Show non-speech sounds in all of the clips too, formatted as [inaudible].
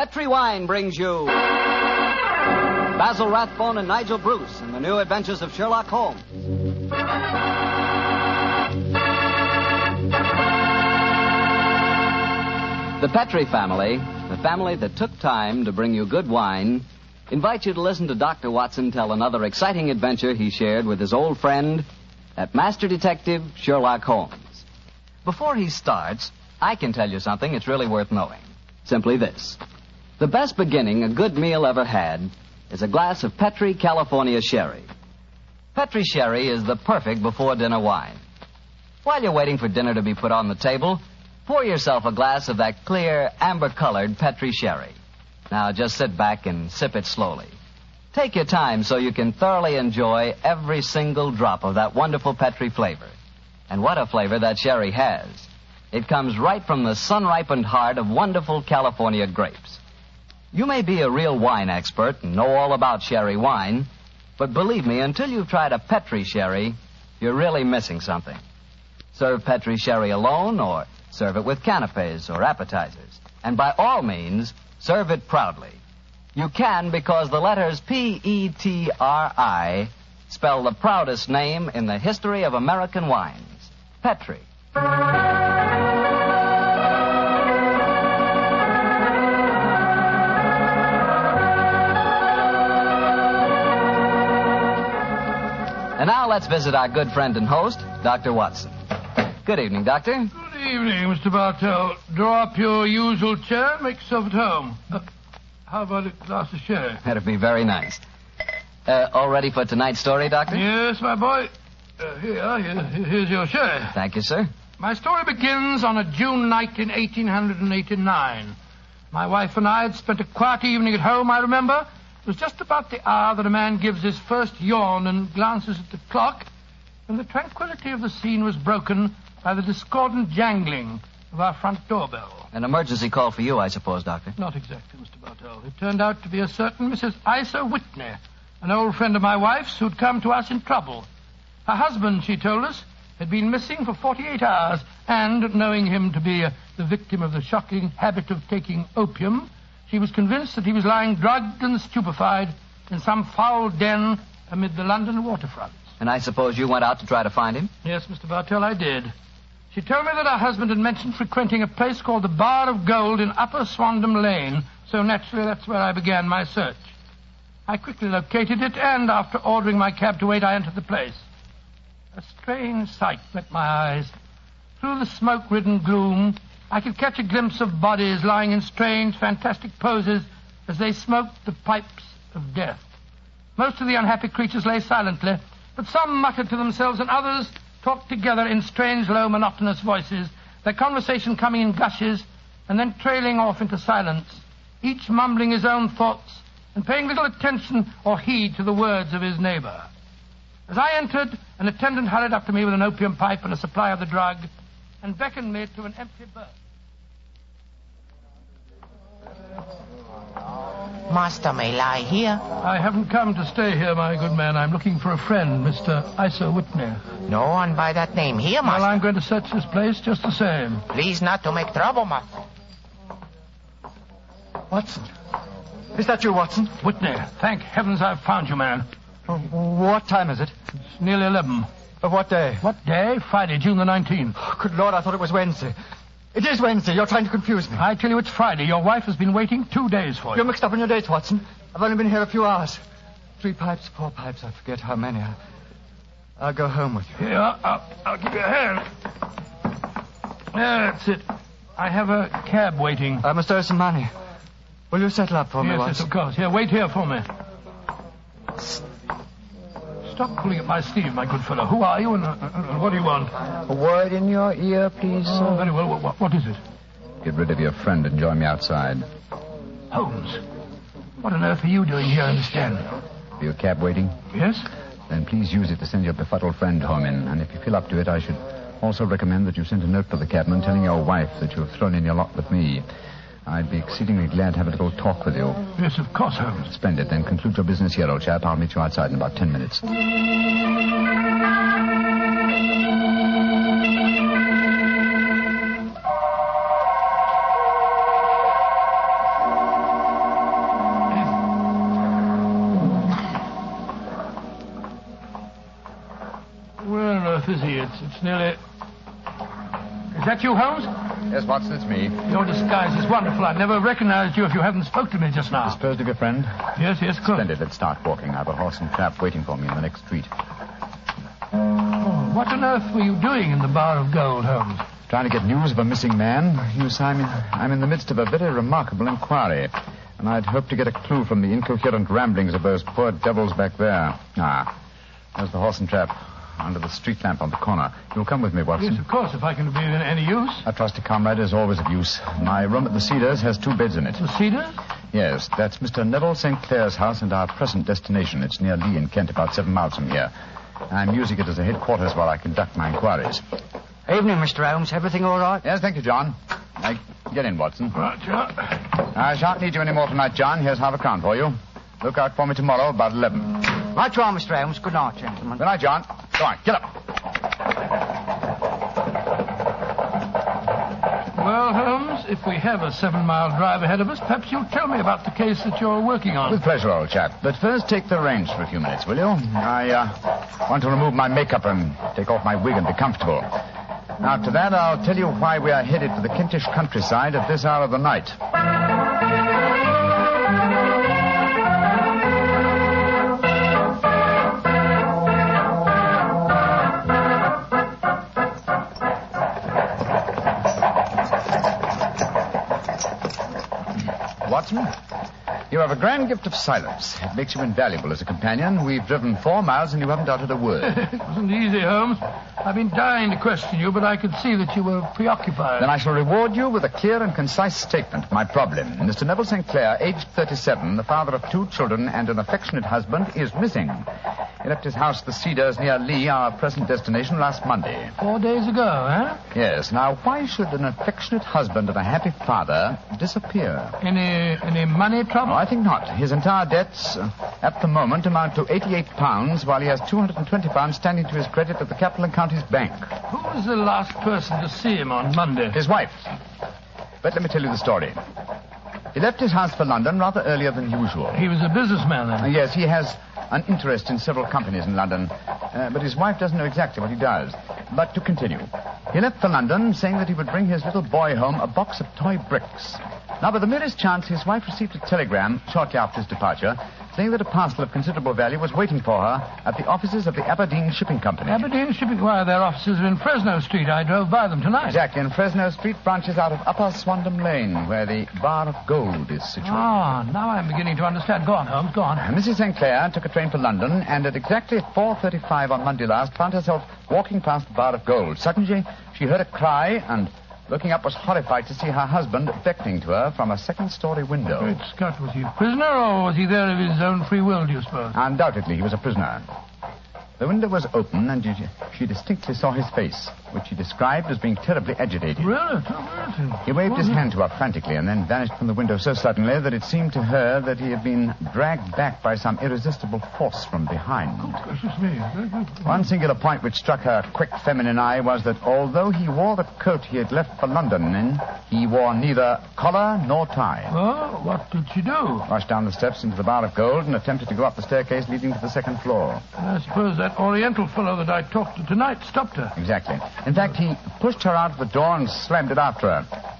Petri Wine brings you Basil Rathbone and Nigel Bruce in the new adventures of Sherlock Holmes. The Petri family, the family that took time to bring you good wine, invite you to listen to Dr. Watson tell another exciting adventure he shared with his old friend that Master Detective Sherlock Holmes. Before he starts, I can tell you something it's really worth knowing. Simply this. The best beginning a good meal ever had is a glass of Petri California Sherry. Petri Sherry is the perfect before dinner wine. While you're waiting for dinner to be put on the table, pour yourself a glass of that clear, amber colored Petri Sherry. Now just sit back and sip it slowly. Take your time so you can thoroughly enjoy every single drop of that wonderful Petri flavor. And what a flavor that sherry has. It comes right from the sun ripened heart of wonderful California grapes. You may be a real wine expert and know all about sherry wine, but believe me, until you've tried a Petri sherry, you're really missing something. Serve Petri sherry alone or serve it with canapes or appetizers. And by all means, serve it proudly. You can because the letters P E T R I spell the proudest name in the history of American wines Petri. Let's visit our good friend and host, Dr. Watson. Good evening, Doctor. Good evening, Mr. Bartell. Draw up your usual chair make yourself at home. Uh, how about a glass of sherry? That'd be very nice. Uh, all ready for tonight's story, Doctor? Yes, my boy. Uh, here, here, here's your sherry. Thank you, sir. My story begins on a June night in 1889. My wife and I had spent a quiet evening at home, I remember. It was just about the hour that a man gives his first yawn and glances at the clock, when the tranquility of the scene was broken by the discordant jangling of our front doorbell. An emergency call for you, I suppose, Doctor. Not exactly, Mr. Bartell. It turned out to be a certain Mrs. Isa Whitney, an old friend of my wife's who'd come to us in trouble. Her husband, she told us, had been missing for 48 hours, and, knowing him to be the victim of the shocking habit of taking opium, she was convinced that he was lying drugged and stupefied in some foul den amid the London waterfronts. And I suppose you went out to try to find him? Yes, Mr. Bartell, I did. She told me that her husband had mentioned frequenting a place called the Bar of Gold in Upper Swandam Lane, so naturally that's where I began my search. I quickly located it, and after ordering my cab to wait, I entered the place. A strange sight met my eyes. Through the smoke-ridden gloom, I could catch a glimpse of bodies lying in strange, fantastic poses as they smoked the pipes of death. Most of the unhappy creatures lay silently, but some muttered to themselves and others talked together in strange, low, monotonous voices, their conversation coming in gushes and then trailing off into silence, each mumbling his own thoughts and paying little attention or heed to the words of his neighbor. As I entered, an attendant hurried up to me with an opium pipe and a supply of the drug and beckoned me to an empty berth. Master may lie here. I haven't come to stay here, my good man. I'm looking for a friend, Mr. Isa Whitney. No one by that name here, Master. Well. I'm going to search this place just the same. Please not to make trouble, master. Watson. Is that you, Watson? Whitney, thank heavens I've found you, man. Oh, What time is it? It's nearly 11. Of what day? What day? Friday, June the 19th. Oh, good Lord, I thought it was Wednesday. It is Wednesday. You're trying to confuse me. I tell you, it's Friday. Your wife has been waiting two days for you. You're mixed up in your dates, Watson. I've only been here a few hours. Three pipes, four pipes. I forget how many. I- I'll go home with you. Here, I'll, I'll give you a hand. That's it. I have a cab waiting. I must owe some money. Will you settle up for me, yes, yes, of course. Here, wait here for me. Stop pulling at my sleeve, my good fellow. Who are you and, uh, uh, what do you want? A word in your ear, please, Oh, very well. What, what, what is it? Get rid of your friend and join me outside. Holmes. What on earth are you doing here, I understand? For your cab waiting? Yes? Then please use it to send your befuddled friend home in. And if you feel up to it, I should also recommend that you send a note to the cabman telling your wife that you have thrown in your lot with me. I'd be exceedingly glad to have a little talk with you. Yes, of course, Holmes. Splendid. Then conclude your business here, old chap. I'll meet you outside in about ten minutes. Where on earth is he? It's, it's nearly. Is that you, Holmes? Yes, Watson, it's me. Your disguise is wonderful. I'd never have recognized you if you hadn't spoke to me just now. Disposed of your friend? Yes, yes, good. Splendid. Let's start walking. I have a horse and trap waiting for me in the next street. Oh, what on earth were you doing in the Bar of Gold, Holmes? Trying to get news of a missing man. You Simon, I'm in, I'm in the midst of a very remarkable inquiry. And I'd hoped to get a clue from the incoherent ramblings of those poor devils back there. Ah, there's the horse and trap under the street lamp on the corner. You'll come with me, Watson. Yes, of course, if I can be of any use. A trusty comrade is always of use. My room at the Cedars has two beds in it. The Cedars? Yes, that's Mr. Neville St. Clair's house and our present destination. It's near Lee in Kent, about seven miles from here. I'm using it as a headquarters while I conduct my inquiries. Evening, Mr. Holmes. Everything all right? Yes, thank you, John. Uh, get in, Watson. Right, John. I shan't need you any more tonight, John. Here's half a crown for you. Look out for me tomorrow about 11. Right you are, Mr. Holmes. Good night, gentlemen. Good night, John. Go on, get up. Well, Holmes, if we have a seven mile drive ahead of us, perhaps you'll tell me about the case that you're working on. With pleasure, old chap. But first, take the reins for a few minutes, will you? I uh, want to remove my makeup and take off my wig and be comfortable. After that, I'll tell you why we are headed for the Kentish countryside at this hour of the night. You have a grand gift of silence. It makes you invaluable as a companion. We've driven four miles and you haven't uttered a word. [laughs] it wasn't easy, Holmes. I've been dying to question you, but I could see that you were preoccupied. Then I shall reward you with a clear and concise statement of my problem. Mr. Neville St. Clair, aged 37, the father of two children and an affectionate husband, is missing. He left his house, the Cedars, near Lee, our present destination, last Monday. Four days ago, eh? Yes. Now, why should an affectionate husband and a happy father disappear? Any any money trouble? No, I think not. His entire debts uh, at the moment amount to 88 pounds, while he has 220 pounds standing to his credit at the Capital and Counties Bank. Who was the last person to see him on Monday? His wife. But let me tell you the story. He left his house for London rather earlier than usual. He was a businessman then. yes, he has an interest in several companies in London, uh, but his wife doesn't know exactly what he does. But to continue, he left for London saying that he would bring his little boy home a box of toy bricks. Now, by the merest chance, his wife received a telegram shortly after his departure saying that a parcel of considerable value was waiting for her at the offices of the Aberdeen Shipping Company. Aberdeen Shipping. Why, their offices are in Fresno Street. I drove by them tonight. Exactly, and Fresno Street branches out of Upper Swandam Lane, where the Bar of Gold is situated. Ah, now I'm beginning to understand. Go on, Holmes, go on. Mrs. St. Clair took a train for London and at exactly 4.35 on Monday last found herself walking past the Bar of Gold. Suddenly, she heard a cry and, looking up, was horrified to see her husband beckoning to her from a second-story window. Great Scott, was he a prisoner or was he there of his own free will, do you suppose? Undoubtedly, he was a prisoner. The window was open, and she distinctly saw his face, which he described as being terribly agitated. Really? He waved his hand to her frantically and then vanished from the window so suddenly that it seemed to her that he had been dragged back by some irresistible force from behind. One singular point which struck her quick feminine eye was that although he wore the coat he had left for London in, he wore neither collar nor tie. Well, what did she do? Rushed down the steps into the bar of gold and attempted to go up the staircase leading to the second floor. I suppose that Oriental fellow that I talked to tonight stopped her. Exactly. In fact, he pushed her out of the door and slammed it after her.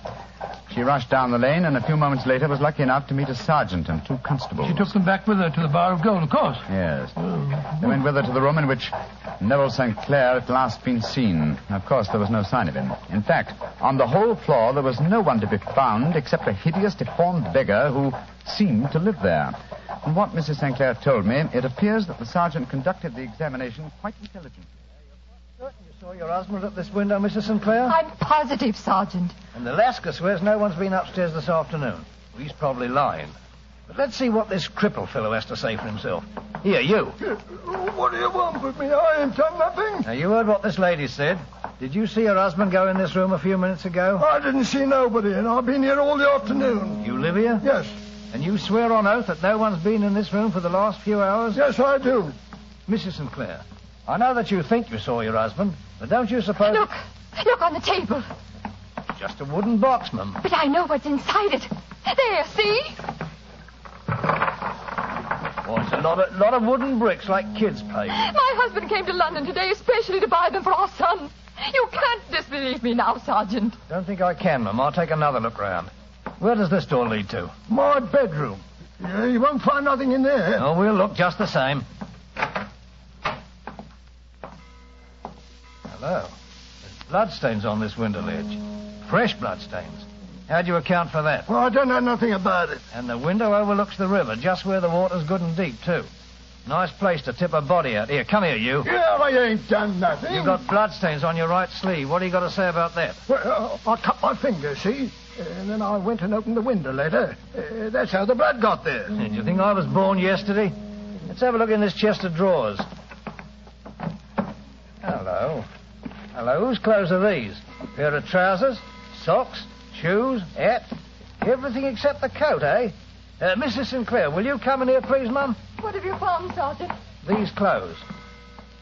She rushed down the lane and a few moments later was lucky enough to meet a sergeant and two constables. She took them back with her to the Bar of Gold, of course. Yes. Oh. They went with her to the room in which Neville St. Clair had last been seen. Of course, there was no sign of him. In fact, on the whole floor, there was no one to be found except a hideous, deformed beggar who seemed to live there. From what Mrs. St. Clair told me, it appears that the sergeant conducted the examination quite intelligently. Certain you saw your husband at this window, Mrs. Sinclair? I'm positive, Sergeant. And the Lascar swears no one's been upstairs this afternoon. He's probably lying. But let's see what this cripple fellow has to say for himself. Here, you. What do you want with me? I ain't done nothing. Now, you heard what this lady said. Did you see her husband go in this room a few minutes ago? I didn't see nobody, and I've been here all the afternoon. You live here? Yes, And you swear on oath that no one's been in this room for the last few hours? yes, I do. Mrs. Sinclair, I know that you think you saw your husband, but don't you suppose... Look, look on the table. Just a wooden box, ma'am. But I know what's inside it. There, see? Oh, it's a Lot of, lot of wooden bricks like kids play with. My husband came to London today especially to buy them for our son. You can't disbelieve me now, Sergeant. Don't think I can, Mum. I'll take another look round. Where does this door lead to? My bedroom. Yeah, you won't find nothing in there. Oh, we'll look just the same. Hello. There's bloodstains on this window ledge. Fresh bloodstains. How do you account for that? Well, I don't know nothing about it. And the window overlooks the river, just where the water's good and deep, too. Nice place to tip a body out. Here, come here, you. Yeah, I ain't done nothing. You've got bloodstains on your right sleeve. What do you got to say about that? Well, I cut my finger, see? And then I went and opened the window later. Uh, that's how the blood got there. Did you think I was born yesterday? Let's have a look in this chest of drawers. Hello. Hello, whose clothes are these? A Pair of trousers, socks, shoes, hat, everything except the coat, eh? Uh, Mrs. Sinclair, will you come in here, please, Mum? What have you found, Sergeant? These clothes.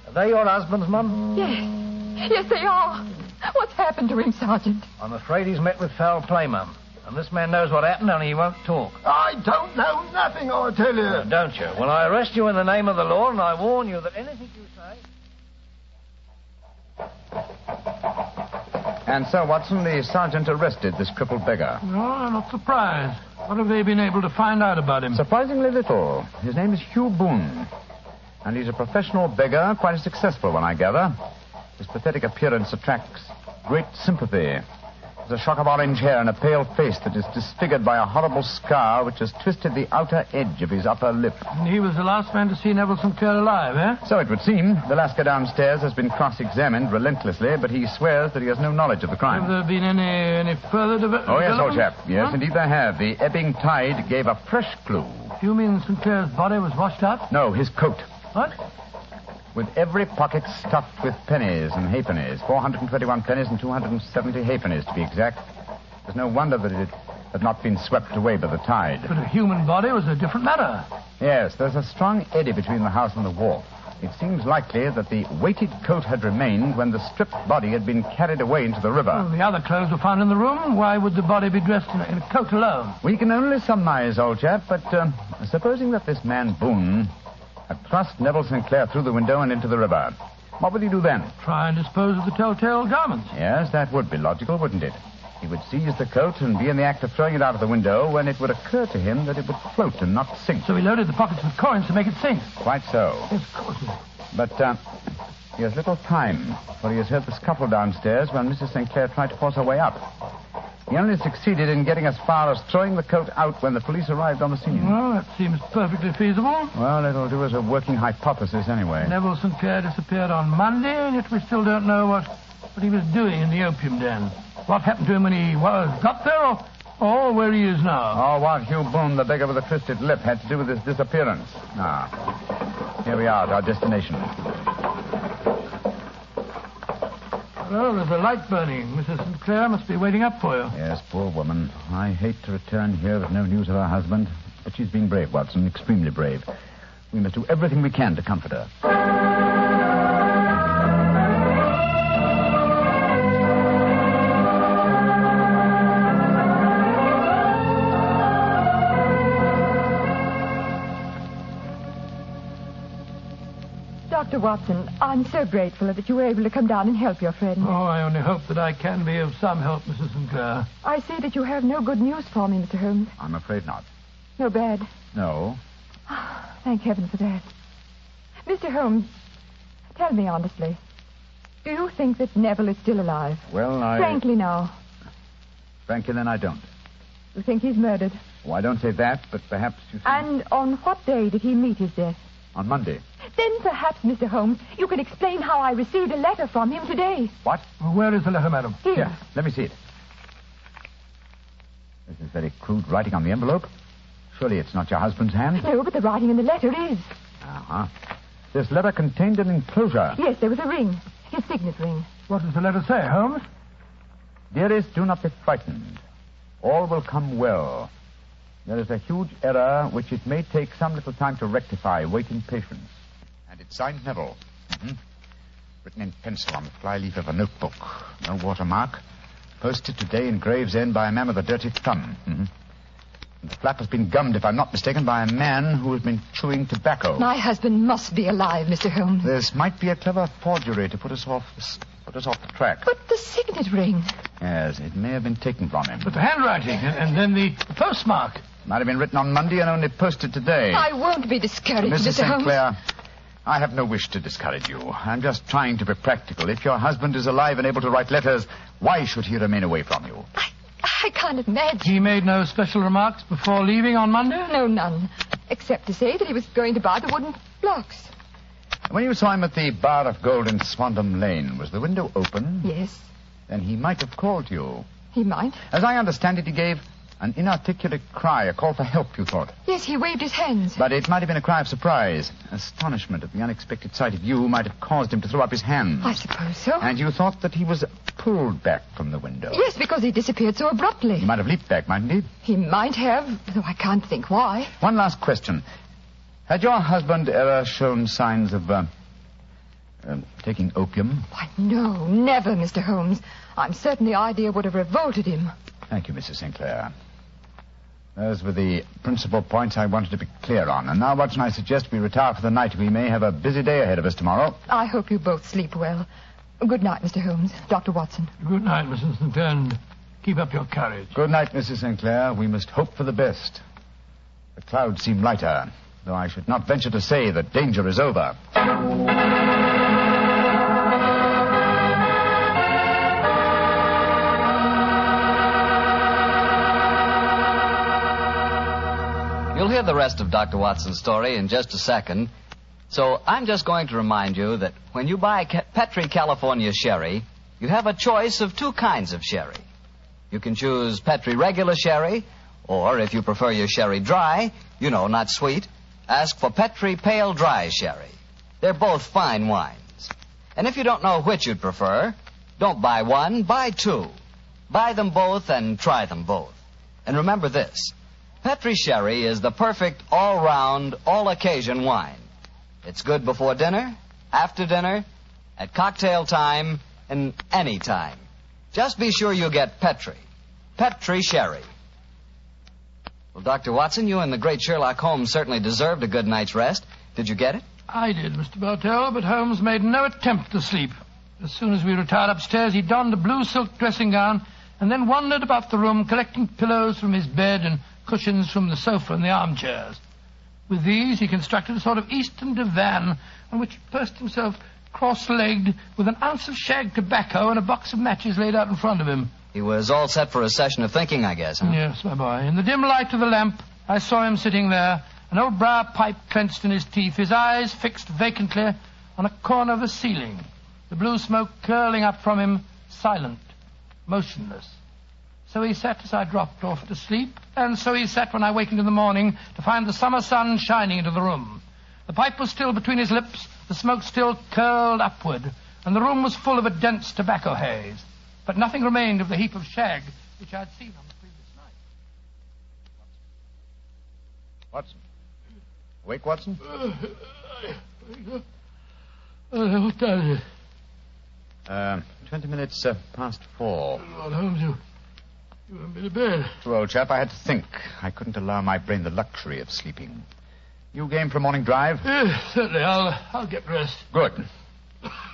Are they your husband's, Mum? Yes. Yes, they are. What's happened to him, Sergeant? I'm afraid he's met with foul play, Mum. And this man knows what happened, only he won't talk. I don't know nothing, I tell you. Don't you? Well, I arrest you in the name of the law, and I warn you that anything you say. And so, Watson, the sergeant arrested this crippled beggar. No, I'm not surprised. What have they been able to find out about him? Surprisingly little. His name is Hugh Boone. And he's a professional beggar, quite a successful one, I gather. His pathetic appearance attracts great sympathy. There's a shock of orange hair and a pale face that is disfigured by a horrible scar which has twisted the outer edge of his upper lip. He was the last man to see Neville Sinclair alive, eh? So it would seem. The Lascar downstairs has been cross-examined relentlessly, but he swears that he has no knowledge of the crime. Have there been any any further deve- Oh, yes, old chap. Yes, Huh? indeed they have. The ebbing tide gave a fresh clue. You mean St. Sinclair's body was washed up? No, his coat. What? With every pocket stuffed with pennies and halfpennies. 421 pennies and 270 halfpennies, to be exact. There's no wonder that it had not been swept away by the tide. But a human body was a different matter. Yes, there's a strong eddy between the house and the wharf. It seems likely that the weighted coat had remained when the stripped body had been carried away into the river. Well, the other clothes were found in the room. Why would the body be dressed in a, in a coat alone? We can only surmise, old chap, but um, supposing that this man Boone had thrust Neville Sinclair through the window and into the river, what would he do then? Try and dispose of the telltale garments. Yes, that would be logical, wouldn't it? He would seize the coat and be in the act of throwing it out of the window when it would occur to him that it would float and not sink. So he loaded the pockets with coins to make it sink. Quite so. Yes, of course. But uh, he has little time, for he has heard the scuffle downstairs when Mrs. Sinclair tried to force her way up. He only succeeded in getting as far as throwing the coat out when the police arrived on the scene. Well, that seems perfectly feasible. Well, it'll do as a working hypothesis anyway. Neville St. Sinclair disappeared on Monday, and yet we still don't know what, what he was doing in the opium den. What happened to him when he was got there, or, or where he is now? Oh, what Hugh Boone, the beggar with the twisted lip, had to do with his disappearance. Ah. Here we are at our destination. Well, there's a light burning. Mrs. Sinclair must be waiting up for you. Yes, poor woman. I hate to return here with no news of her husband, but she's been brave, Watson, extremely brave. We must do everything we can to comfort her. Dr. Watson, I'm so grateful that you were able to come down and help your friend. Oh, I only hope that I can be of some help, Mrs. Sinclair. I see that you have no good news for me, Mr. Holmes. I'm afraid not. No bad. No. [sighs] Thank heaven for that. Mr. Holmes, tell me honestly. Do you think that Neville is still alive? Well, I. Frankly no. Frankly, then I don't. You think he's murdered? Oh, I don't say that, but perhaps you think. And on what day did he meet his death? On Monday. Then perhaps, Mr. Holmes, you can explain how I received a letter from him today. What? Where is the letter, madam? Here. Here, let me see it. This is very crude writing on the envelope. Surely it's not your husband's hand? No, but the writing in the letter is. Uh-huh. This letter contained an enclosure. Yes, there was a ring. His signet ring. What does the letter say, Holmes? Dearest, do not be frightened. All will come well. There is a huge error which it may take some little time to rectify. Wait in patience. And it's signed Neville. hmm Written in pencil on the flyleaf of a notebook. No watermark. Posted today in Gravesend by a man with a dirty thumb. hmm The flap has been gummed, if I'm not mistaken, by a man who has been chewing tobacco. My husband must be alive, Mr. Holmes. This might be a clever forgery to put us off put us off the track. But the signet ring. Yes, it may have been taken from him. But the handwriting and, and then the, the postmark. Might have been written on Monday and only posted today. I won't be discouraged, Mrs. Mr. St. Holmes. Clair, I have no wish to discourage you. I'm just trying to be practical. If your husband is alive and able to write letters, why should he remain away from you? I, I can't imagine. He made no special remarks before leaving on Monday? No, none. Except to say that he was going to buy the wooden blocks. When you saw him at the Bar of Gold in Swandam Lane, was the window open? Yes, Then he might have called you. he might. As I understand it, he gave an inarticulate cry, a call for help, you thought. Yes, he waved his hands. But it might have been a cry of surprise. Astonishment at the unexpected sight of you might have caused him to throw up his hands. I suppose so. And you thought that he was pulled back from the window. Yes, because he disappeared so abruptly. He might have leaped back, mightn't he? He might have, though I can't think why. One last question. Had your husband ever shown signs of uh, uh, taking opium? Why, no, never, Mr. Holmes. I'm certain the idea would have revolted him. Thank you, Mrs. Sinclair. Those were the principal points I wanted to be clear on. And now, Watson, I suggest we retire for the night. We may have a busy day ahead of us tomorrow. I hope you both sleep well. Good night, Mr. Holmes. Dr. Watson. Good night, Mrs. Sinclair, and keep up your courage. Good night, Mrs. Sinclair. We must hope for the best. The clouds seem lighter, though I should not venture to say that danger is over. You'll hear the rest of Dr. Watson's story in just a second. So I'm just going to remind you that when you buy Petri California sherry, you have a choice of two kinds of sherry. You can choose Petri regular sherry, or if you prefer your sherry dry, you know, not sweet, ask for Petri pale dry sherry. They're both fine wines. And if you don't know which you'd prefer, don't buy one, buy two. Buy them both and try them both. And remember this Petri Sherry is the perfect all round, all occasion wine. It's good before dinner, after dinner, at cocktail time, and any time. Just be sure you get Petri. Petri Sherry. Well, Dr. Watson, you and the great Sherlock Holmes certainly deserved a good night's rest. Did you get it? I did, Mr. Bartell, but Holmes made no attempt to sleep. As soon as we retired upstairs, he donned a blue silk dressing gown and then wandered about the room collecting pillows from his bed and cushions from the sofa and the armchairs. With these, he constructed a sort of eastern divan on which he perched himself cross-legged with an ounce of shag tobacco and a box of matches laid out in front of him. He was all set for a session of thinking, I guess, huh? Yes, my boy. In the dim light of the lamp, I saw him sitting there, an old briar pipe clenched in his teeth, his eyes fixed vacantly on a corner of the ceiling, the blue smoke curling up from him, silent, motionless. So he sat as I dropped off to sleep, and so he sat when I wakened in the morning to find the summer sun shining into the room. The pipe was still between his lips, the smoke still curled upward, and the room was full of a dense tobacco haze. But nothing remained of the heap of shag which I had seen on the previous night. Watson. Awake, Watson? Uh, what time is it? Uh, 20 minutes uh, past four. Lord Holmes, you, you haven't been to bed. True, old chap, I had to think. I couldn't allow my brain the luxury of sleeping. You game for a morning drive? Yes, certainly. I'll, I'll get dressed. Good.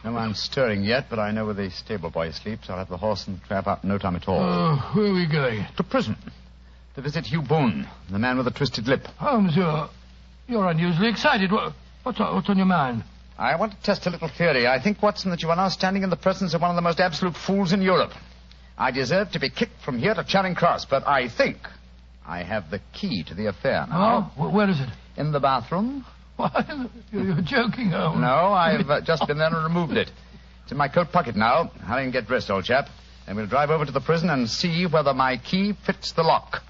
No one's stirring yet, but I know where the stable boy sleeps. I'll have the horse and trap in no time at all. Oh, where are we going? to prison. To visit Hugh Boone, the man with the twisted lip. Oh, Holmes, you're, you're unusually excited. What, what's, on, what's on your mind? I want to test a little theory. I think, Watson, that you are now standing in the presence of one of the most absolute fools in Europe. I deserve to be kicked from here to Charing Cross, but I think I have the key to the affair now. Oh, where is it? In the bathroom? Why, [laughs] you're, joking, Holmes. No, I've uh, just been there and removed it. It's in my coat pocket now. Hurry and get dressed, old chap. And we'll drive over to the prison and see whether my key fits the lock.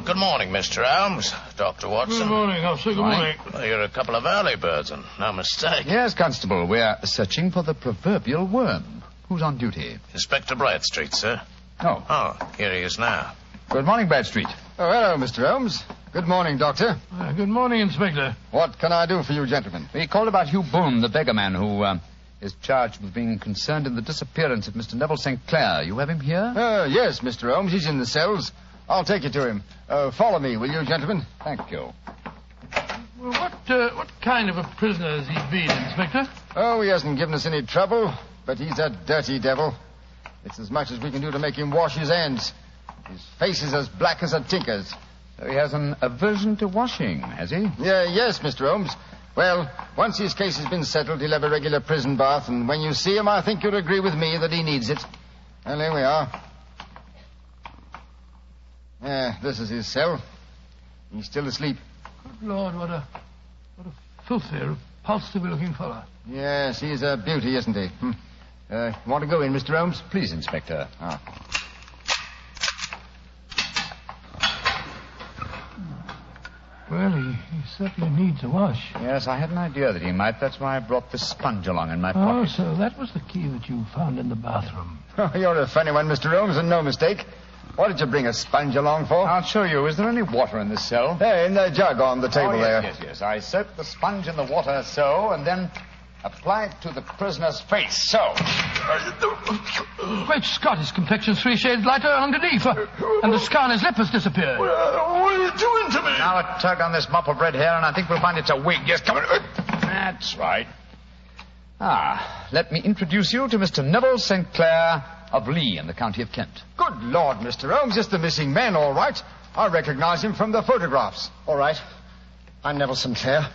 Well, good morning, Mr. Holmes. Dr. Watson. Good morning, officer. Good morning. Well, you're a couple of early birds, and no mistake. Yes, Constable. We're searching for the proverbial worm. Who's on duty? Inspector Bradstreet, sir. Oh, Oh, here he is now. good morning, Bradstreet. Oh, hello, Mr. Holmes. Good morning, Doctor. Uh, good morning, Inspector. What can I do for you, gentlemen? We called about Hugh Boone, the beggar man who uh, is charged with being concerned in the disappearance of Mr. Neville St. Clair. You have him here? Uh, yes, Mr. Holmes. He's in the cells. I'll take you to him. Uh, follow me, will you, gentlemen? Thank you. Well, what, uh, what kind of a prisoner has he been, Inspector? Oh, he hasn't given us any trouble, but he's a dirty devil. It's as much as we can do to make him wash his hands. His face is as black as a tinker's. So he has an aversion to washing, has he? Yeah, yes, Mr. Holmes. Well, once his case has been settled, he'll have a regular prison bath, and when you see him, I think you'll agree with me that he needs it. Well, here we are. Yeah, this is his cell. He's still asleep. Good Lord, what a, what a filthy, repulsive-looking fellow. Yes, he's a beauty, isn't he? Hmm. Uh, want to go in, Mr. Holmes? Please, Inspector. Ah. Well, he, he certainly needs a wash. Yes, I had an idea that he might. That's why I brought this sponge along in my pocket. Oh, so that was the key that you found in the bathroom. Oh, [laughs] you're a funny one, Mr. Holmes, and no mistake. What did you bring a sponge along for? I'll show you. Is there any water in this cell? There, in the jug on the table oh, yes, there. Yes, yes. I soak the sponge in the water so, and then apply it to the prisoner's face. So. Great Scott, his complexion's three shades lighter underneath, uh, and the scar on his lip has disappeared. what are you doing to me? Now a tug on this mop of red hair, and I think we'll find it's a wig. Yes, come on. That's right. Ah, let me introduce you to Mr. Neville St. Clair of Lee in the county of Kent. Good Lord, Mr. Holmes, it's the missing man, all right. I recognize him from the photographs. All right. I'm Neville Sinclair.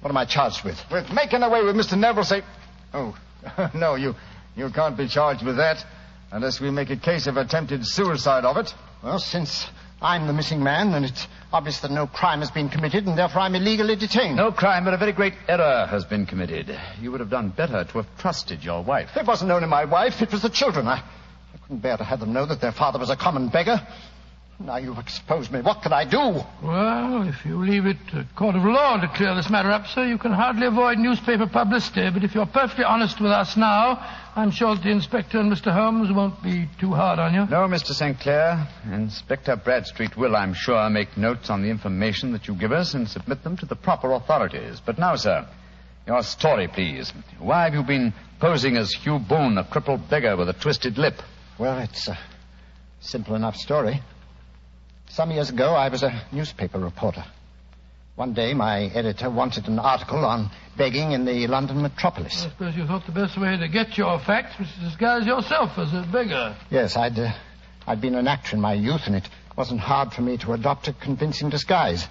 What am I charged with? With making away with Mr. Neville St. Oh, [laughs] no, you, you can't be charged with that unless we make a case of attempted suicide of it. Well, since I'm the missing man, and it's obvious that no crime has been committed, and therefore I'm illegally detained. No crime, but a very great error has been committed. You would have done better to have trusted your wife. It wasn't only my wife, it was the children. I, I couldn't bear to have them know that their father was a common beggar. Now you've exposed me. What can I do? Well, if you leave it to a court of law to clear this matter up, sir, you can hardly avoid newspaper publicity. But if you're perfectly honest with us now, I'm sure that the inspector and Mr. Holmes won't be too hard on you. No, Mr. St. Clair. Inspector Bradstreet will, I'm sure, make notes on the information that you give us and submit them to the proper authorities. But now, sir, your story, please. Why have you been posing as Hugh Boone, a crippled beggar with a twisted lip? Well, it's a simple enough story. Some years ago, I was a newspaper reporter. One day, my editor wanted an article on begging in the London metropolis. I suppose you thought the best way to get your facts was to disguise yourself as a beggar. Yes, I'd, uh, I'd been an actor in my youth, and it wasn't hard for me to adopt a convincing disguise.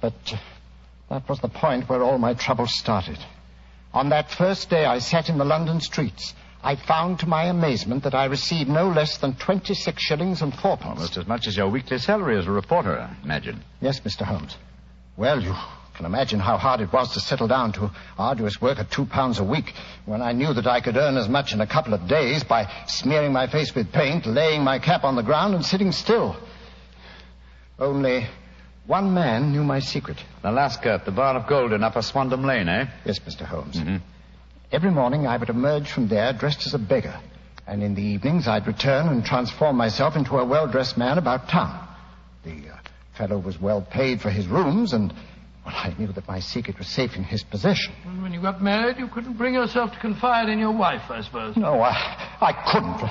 But uh, that was the point where all my troubles started. On that first day I sat in the London streets, I found to my amazement that I received no less than 26 shillings and fourpence. Almost as much as your weekly salary as a reporter, I imagine. Yes, Mr. Holmes. Well, you can imagine how hard it was to settle down to arduous work at two pounds a week when I knew that I could earn as much in a couple of days by smearing my face with paint, laying my cap on the ground, and sitting still. Only one man knew my secret. The Lascar at the Bar of Gold in Upper Swandam Lane, eh? Yes, Mr. Holmes. Mm-hmm. Every morning I would emerge from there dressed as a beggar, and in the evenings I'd return and transform myself into a well-dressed man about town. The uh, fellow was well paid for his rooms, and well, I knew that my secret was safe in his possession. And when you got married, you couldn't bring yourself to confide in your wife, I suppose. No, I, I couldn't.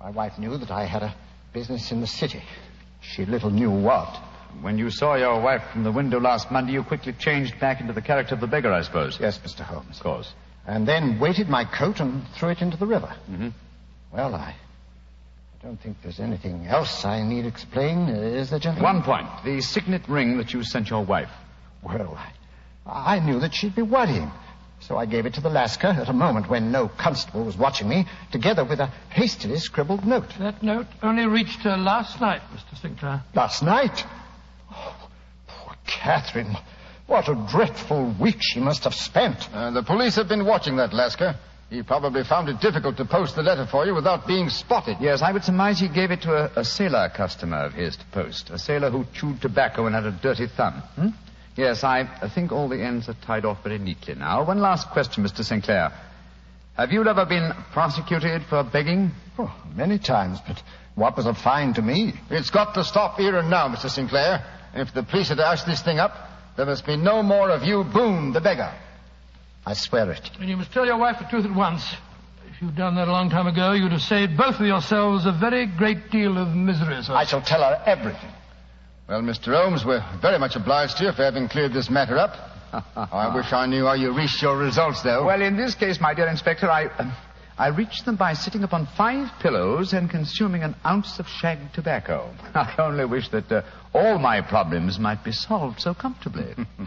My wife knew that I had a business in the city. She little knew what. When you saw your wife from the window last Monday, you quickly changed back into the character of the beggar, I suppose. Yes, Mr. Holmes. Of course. And then weighted my coat and threw it into the river. Mm-hmm. Well, I, I don't think there's anything else I need explain, is there, gentlemen? One point. The signet ring that you sent your wife. Well, I, I knew that she'd be worrying. So I gave it to the Lascar at a moment when no constable was watching me, together with a hastily scribbled note. That note only reached her last night, Mr. Sinclair. Last night? Oh, poor Catherine. What a dreadful week she must have spent. Uh, the police have been watching that Lascar. He probably found it difficult to post the letter for you without being spotted. Yes, I would surmise he gave it to a, a sailor customer of his to post. A sailor who chewed tobacco and had a dirty thumb. Hmm? Yes, I, I think all the ends are tied off very neatly now. One last question, Mr. Sinclair. Have you ever been prosecuted for begging? Oh, many times, but what was a fine to me? It's got to stop here and now, Mr. Sinclair. And if the police are to hush this thing up, there must be no more of you, Boone, the beggar. I swear it. And you must tell your wife the truth at once. If you'd done that a long time ago, you'd have saved both of yourselves a very great deal of misery, sir. I shall tell her everything. Well, Mr. Holmes, we're very much obliged to you for having cleared this matter up. [laughs] I wish I knew how you reached your results, though. Well, in this case, my dear Inspector, I. Uh, I reached them by sitting upon five pillows and consuming an ounce of shag tobacco. [laughs] I only wish that uh, all my problems might be solved so comfortably. [laughs]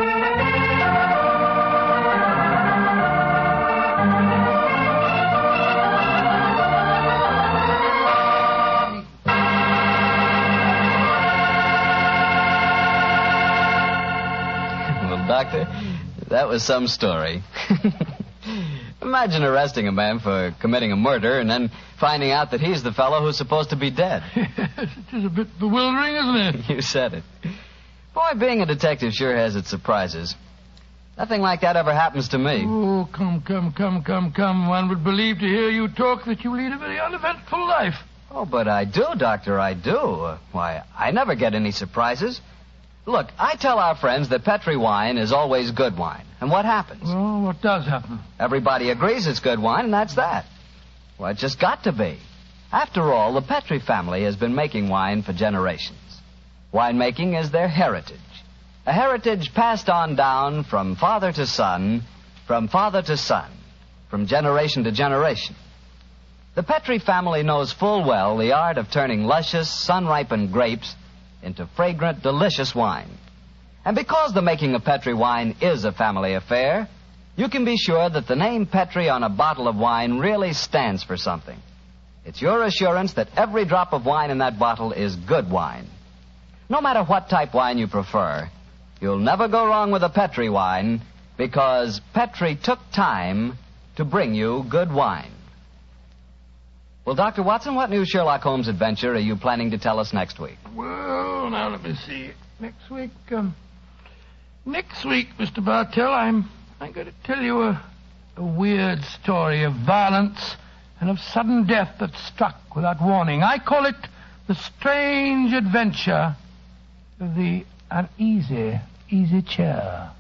well, Doctor, that was some story. [laughs] Imagine arresting a man for committing a murder and then finding out that he's the fellow who's supposed to be dead. [laughs] it is a bit bewildering, isn't it? [laughs] you said it. Boy, being a detective sure has its surprises. Nothing like that ever happens to me. Oh, come, come, come, come, come. One would believe to hear you talk that you lead a very uneventful life. Oh, but I do, Doctor, I do. Uh, why, I never get any surprises. Look, I tell our friends that Petri wine is always good wine. And what happens? Well, what does happen? Everybody agrees it's good wine, and that's that. Well, it's just got to be. After all, the Petri family has been making wine for generations. Winemaking is their heritage. A heritage passed on down from father to son, from father to son, from generation to generation. The Petri family knows full well the art of turning luscious, sun-ripened grapes into fragrant, delicious wine. And because the making of Petri wine is a family affair, you can be sure that the name Petri on a bottle of wine really stands for something. It's your assurance that every drop of wine in that bottle is good wine. No matter what type wine you prefer, you'll never go wrong with a Petri wine because Petri took time to bring you good wine. Well, Dr. Watson, what new Sherlock Holmes adventure are you planning to tell us next week? Well, now let me see. Next week, um, next week, Mr. Bartell, I'm I'm going to tell you a, a weird story of violence and of sudden death that struck without warning. I call it the strange adventure of the uneasy easy chair.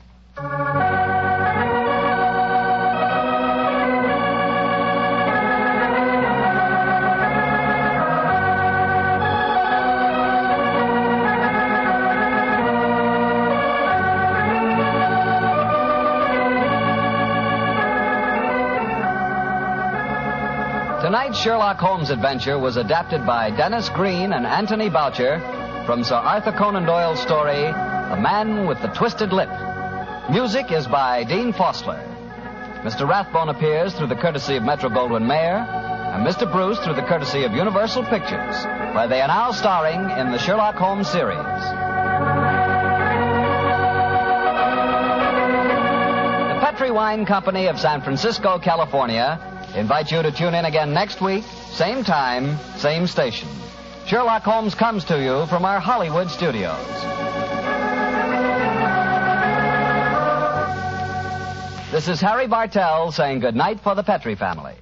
Tonight's Sherlock Holmes adventure was adapted by Denis Green and Anthony Boucher from Sir Arthur Conan Doyle's story, The Man with the Twisted Lip. Music is by Dean Fossler. Mr. Rathbone appears through the courtesy of Metro Goldwyn Mayer, and Mr. Bruce through the courtesy of Universal Pictures, where they are now starring in the Sherlock Holmes series. The Petri Wine Company of San Francisco, California, invite you to tune in again next week, same time, same station. Sherlock Holmes comes to you from our Hollywood studios. This is Harry Bartell saying goodnight for the Petri family.